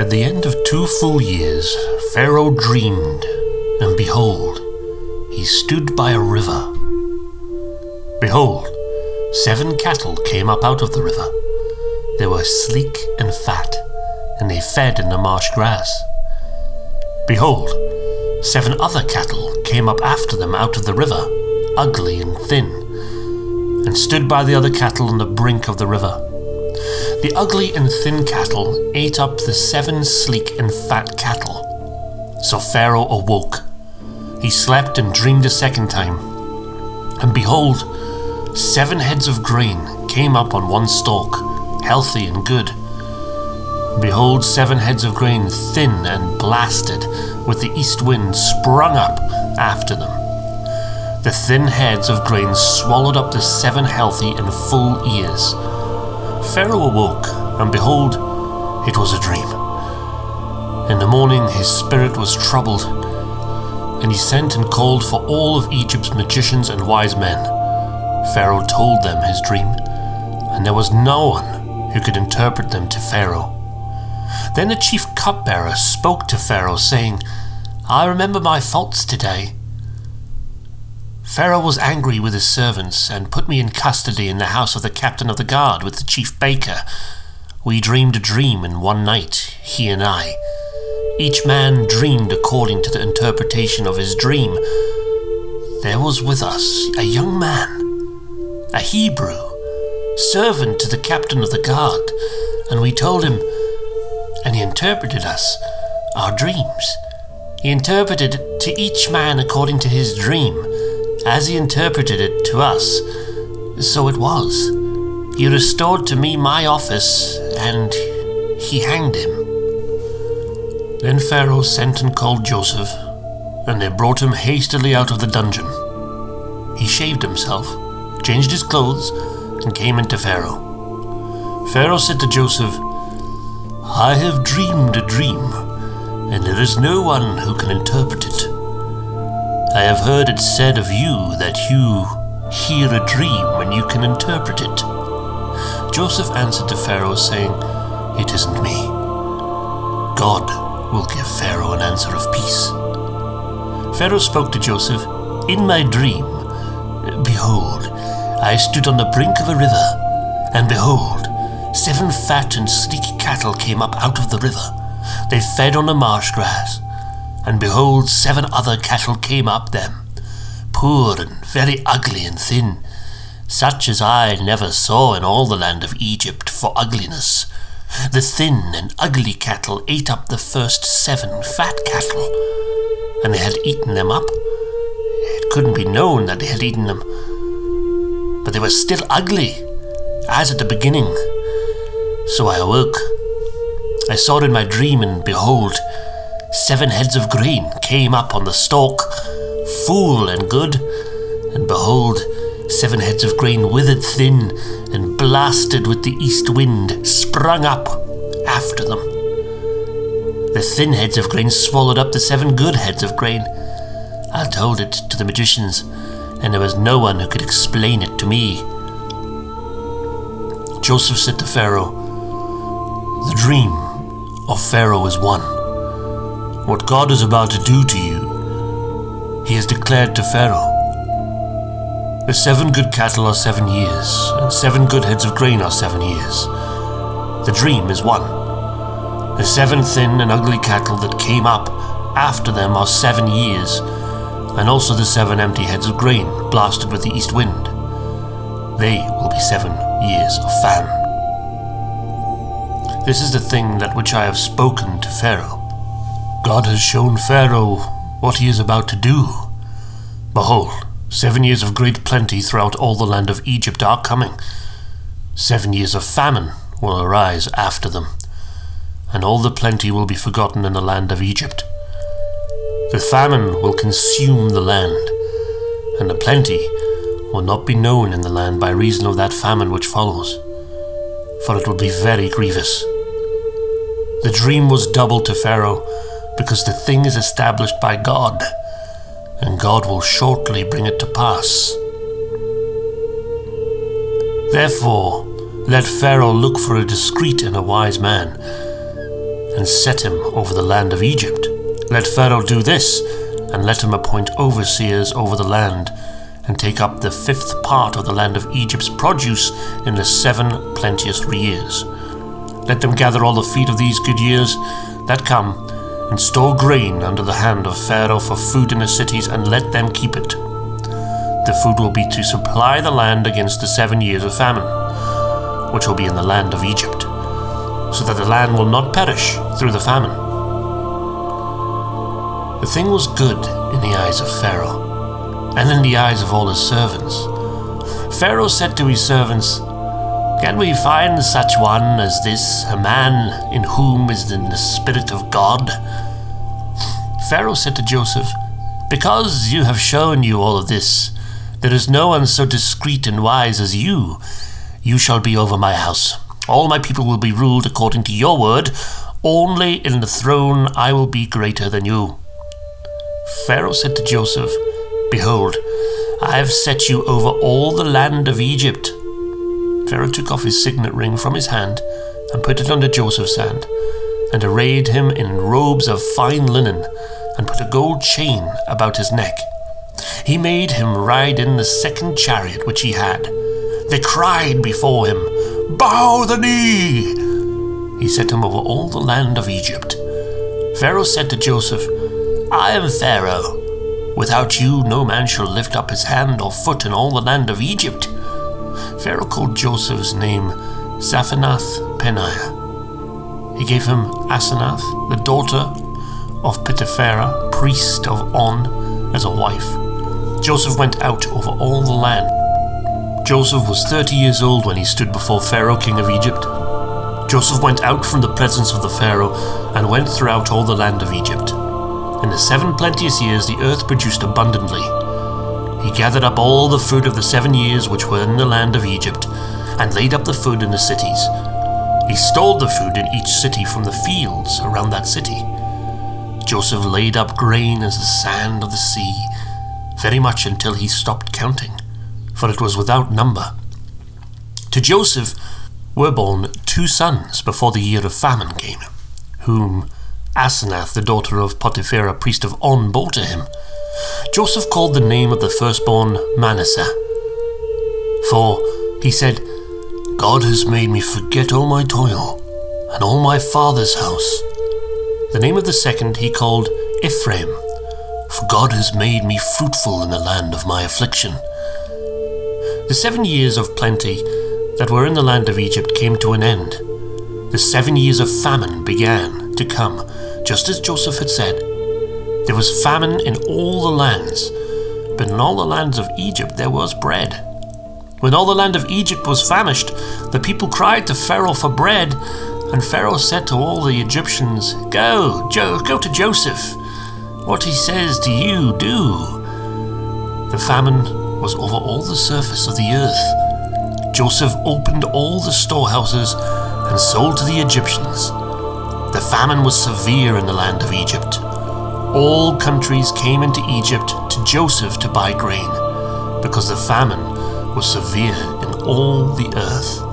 At the end of two full years, Pharaoh dreamed, and behold, he stood by a river. Behold, seven cattle came up out of the river. They were sleek and fat, and they fed in the marsh grass. Behold, seven other cattle came up after them out of the river, ugly and thin, and stood by the other cattle on the brink of the river. The ugly and thin cattle ate up the seven sleek and fat cattle. So Pharaoh awoke. He slept and dreamed a second time. And behold, seven heads of grain came up on one stalk, healthy and good. Behold, seven heads of grain, thin and blasted, with the east wind sprung up after them. The thin heads of grain swallowed up the seven healthy and full ears. Pharaoh awoke, and behold, it was a dream. In the morning his spirit was troubled, and he sent and called for all of Egypt's magicians and wise men. Pharaoh told them his dream, and there was no one who could interpret them to Pharaoh. Then the chief cupbearer spoke to Pharaoh, saying, I remember my faults today. Pharaoh was angry with his servants and put me in custody in the house of the captain of the guard with the chief baker. We dreamed a dream in one night, he and I. Each man dreamed according to the interpretation of his dream. There was with us a young man, a Hebrew, servant to the captain of the guard, and we told him, and he interpreted us, our dreams. He interpreted to each man according to his dream as he interpreted it to us, so it was. He restored to me my office, and he hanged him. Then Pharaoh sent and called Joseph, and they brought him hastily out of the dungeon. He shaved himself, changed his clothes, and came into Pharaoh. Pharaoh said to Joseph, I have dreamed a dream, and there is no one who can interpret it. I have heard it said of you that you hear a dream and you can interpret it. Joseph answered to Pharaoh, saying, It isn't me. God will give Pharaoh an answer of peace. Pharaoh spoke to Joseph, In my dream, behold, I stood on the brink of a river, and behold, seven fat and sleek cattle came up out of the river. They fed on the marsh grass and behold, seven other cattle came up them, poor and very ugly and thin, such as I never saw in all the land of Egypt for ugliness. The thin and ugly cattle ate up the first seven fat cattle, and they had eaten them up. It couldn't be known that they had eaten them, but they were still ugly, as at the beginning. So I awoke. I saw in my dream, and behold, seven heads of grain came up on the stalk, full and good, and behold, seven heads of grain withered thin and blasted with the east wind sprung up after them. The thin heads of grain swallowed up the seven good heads of grain. I told it to the magicians, and there was no one who could explain it to me. Joseph said to Pharaoh, The dream of Pharaoh is one. What God is about to do to you, he has declared to Pharaoh. The seven good cattle are seven years, and seven good heads of grain are seven years. The dream is one. The seven thin and ugly cattle that came up after them are seven years, and also the seven empty heads of grain blasted with the east wind. They will be seven years of famine. This is the thing that which I have spoken to Pharaoh. God has shown Pharaoh what he is about to do. Behold, seven years of great plenty throughout all the land of Egypt are coming. Seven years of famine will arise after them, and all the plenty will be forgotten in the land of Egypt. The famine will consume the land, and the plenty will not be known in the land by reason of that famine which follows, for it will be very grievous. The dream was doubled to Pharaoh because the thing is established by God, and God will shortly bring it to pass. Therefore, let Pharaoh look for a discreet and a wise man, and set him over the land of Egypt. Let Pharaoh do this, and let him appoint overseers over the land, and take up the fifth part of the land of Egypt's produce in the seven plenteous years. Let them gather all the feet of these good years that come, and store grain under the hand of Pharaoh for food in the cities, and let them keep it. The food will be to supply the land against the seven years of famine, which will be in the land of Egypt, so that the land will not perish through the famine. The thing was good in the eyes of Pharaoh, and in the eyes of all his servants. Pharaoh said to his servants, Can we find such one as this, a man in whom is the Spirit of God? Pharaoh said to Joseph, Because you have shown you all of this, there is no one so discreet and wise as you. You shall be over my house. All my people will be ruled according to your word. Only in the throne I will be greater than you. Pharaoh said to Joseph, Behold, I have set you over all the land of Egypt. Pharaoh took off his signet ring from his hand and put it under Joseph's hand, and arrayed him in robes of fine linen, and put a gold chain about his neck. He made him ride in the second chariot which he had. They cried before him, Bow the knee! He set him over all the land of Egypt. Pharaoh said to Joseph, I am Pharaoh. Without you, no man shall lift up his hand or foot in all the land of Egypt. Pharaoh called Joseph's name Zaphenath Paneah. He gave him Asenath, the daughter of Potipherah, priest of On, as a wife. Joseph went out over all the land. Joseph was thirty years old when he stood before Pharaoh, king of Egypt. Joseph went out from the presence of the Pharaoh and went throughout all the land of Egypt. In the seven plenteous years the earth produced abundantly. He gathered up all the food of the seven years which were in the land of Egypt, and laid up the food in the cities. He stored the food in each city from the fields around that city. Joseph laid up grain as the sand of the sea very much until he stopped counting, for it was without number. To Joseph were born two sons before the year of famine came, whom Asenath, the daughter of Potipherah, priest of On, bore to him. Joseph called the name of the firstborn Manasseh, for he said, God has made me forget all my toil and all my father's house. The name of the second he called Ephraim, for God has made me fruitful in the land of my affliction. The seven years of plenty that were in the land of Egypt came to an end. The seven years of famine began to come, just as Joseph had said. There was famine in all the lands, but in all the lands of Egypt there was bread. When all the land of Egypt was famished, the people cried to Pharaoh for bread, and Pharaoh said to all the Egyptians, Go, jo- go to Joseph what he says to you, do. The famine was over all the surface of the earth. Joseph opened all the storehouses and sold to the Egyptians. The famine was severe in the land of Egypt. All countries came into Egypt to Joseph to buy grain, because the famine was severe in all the earth.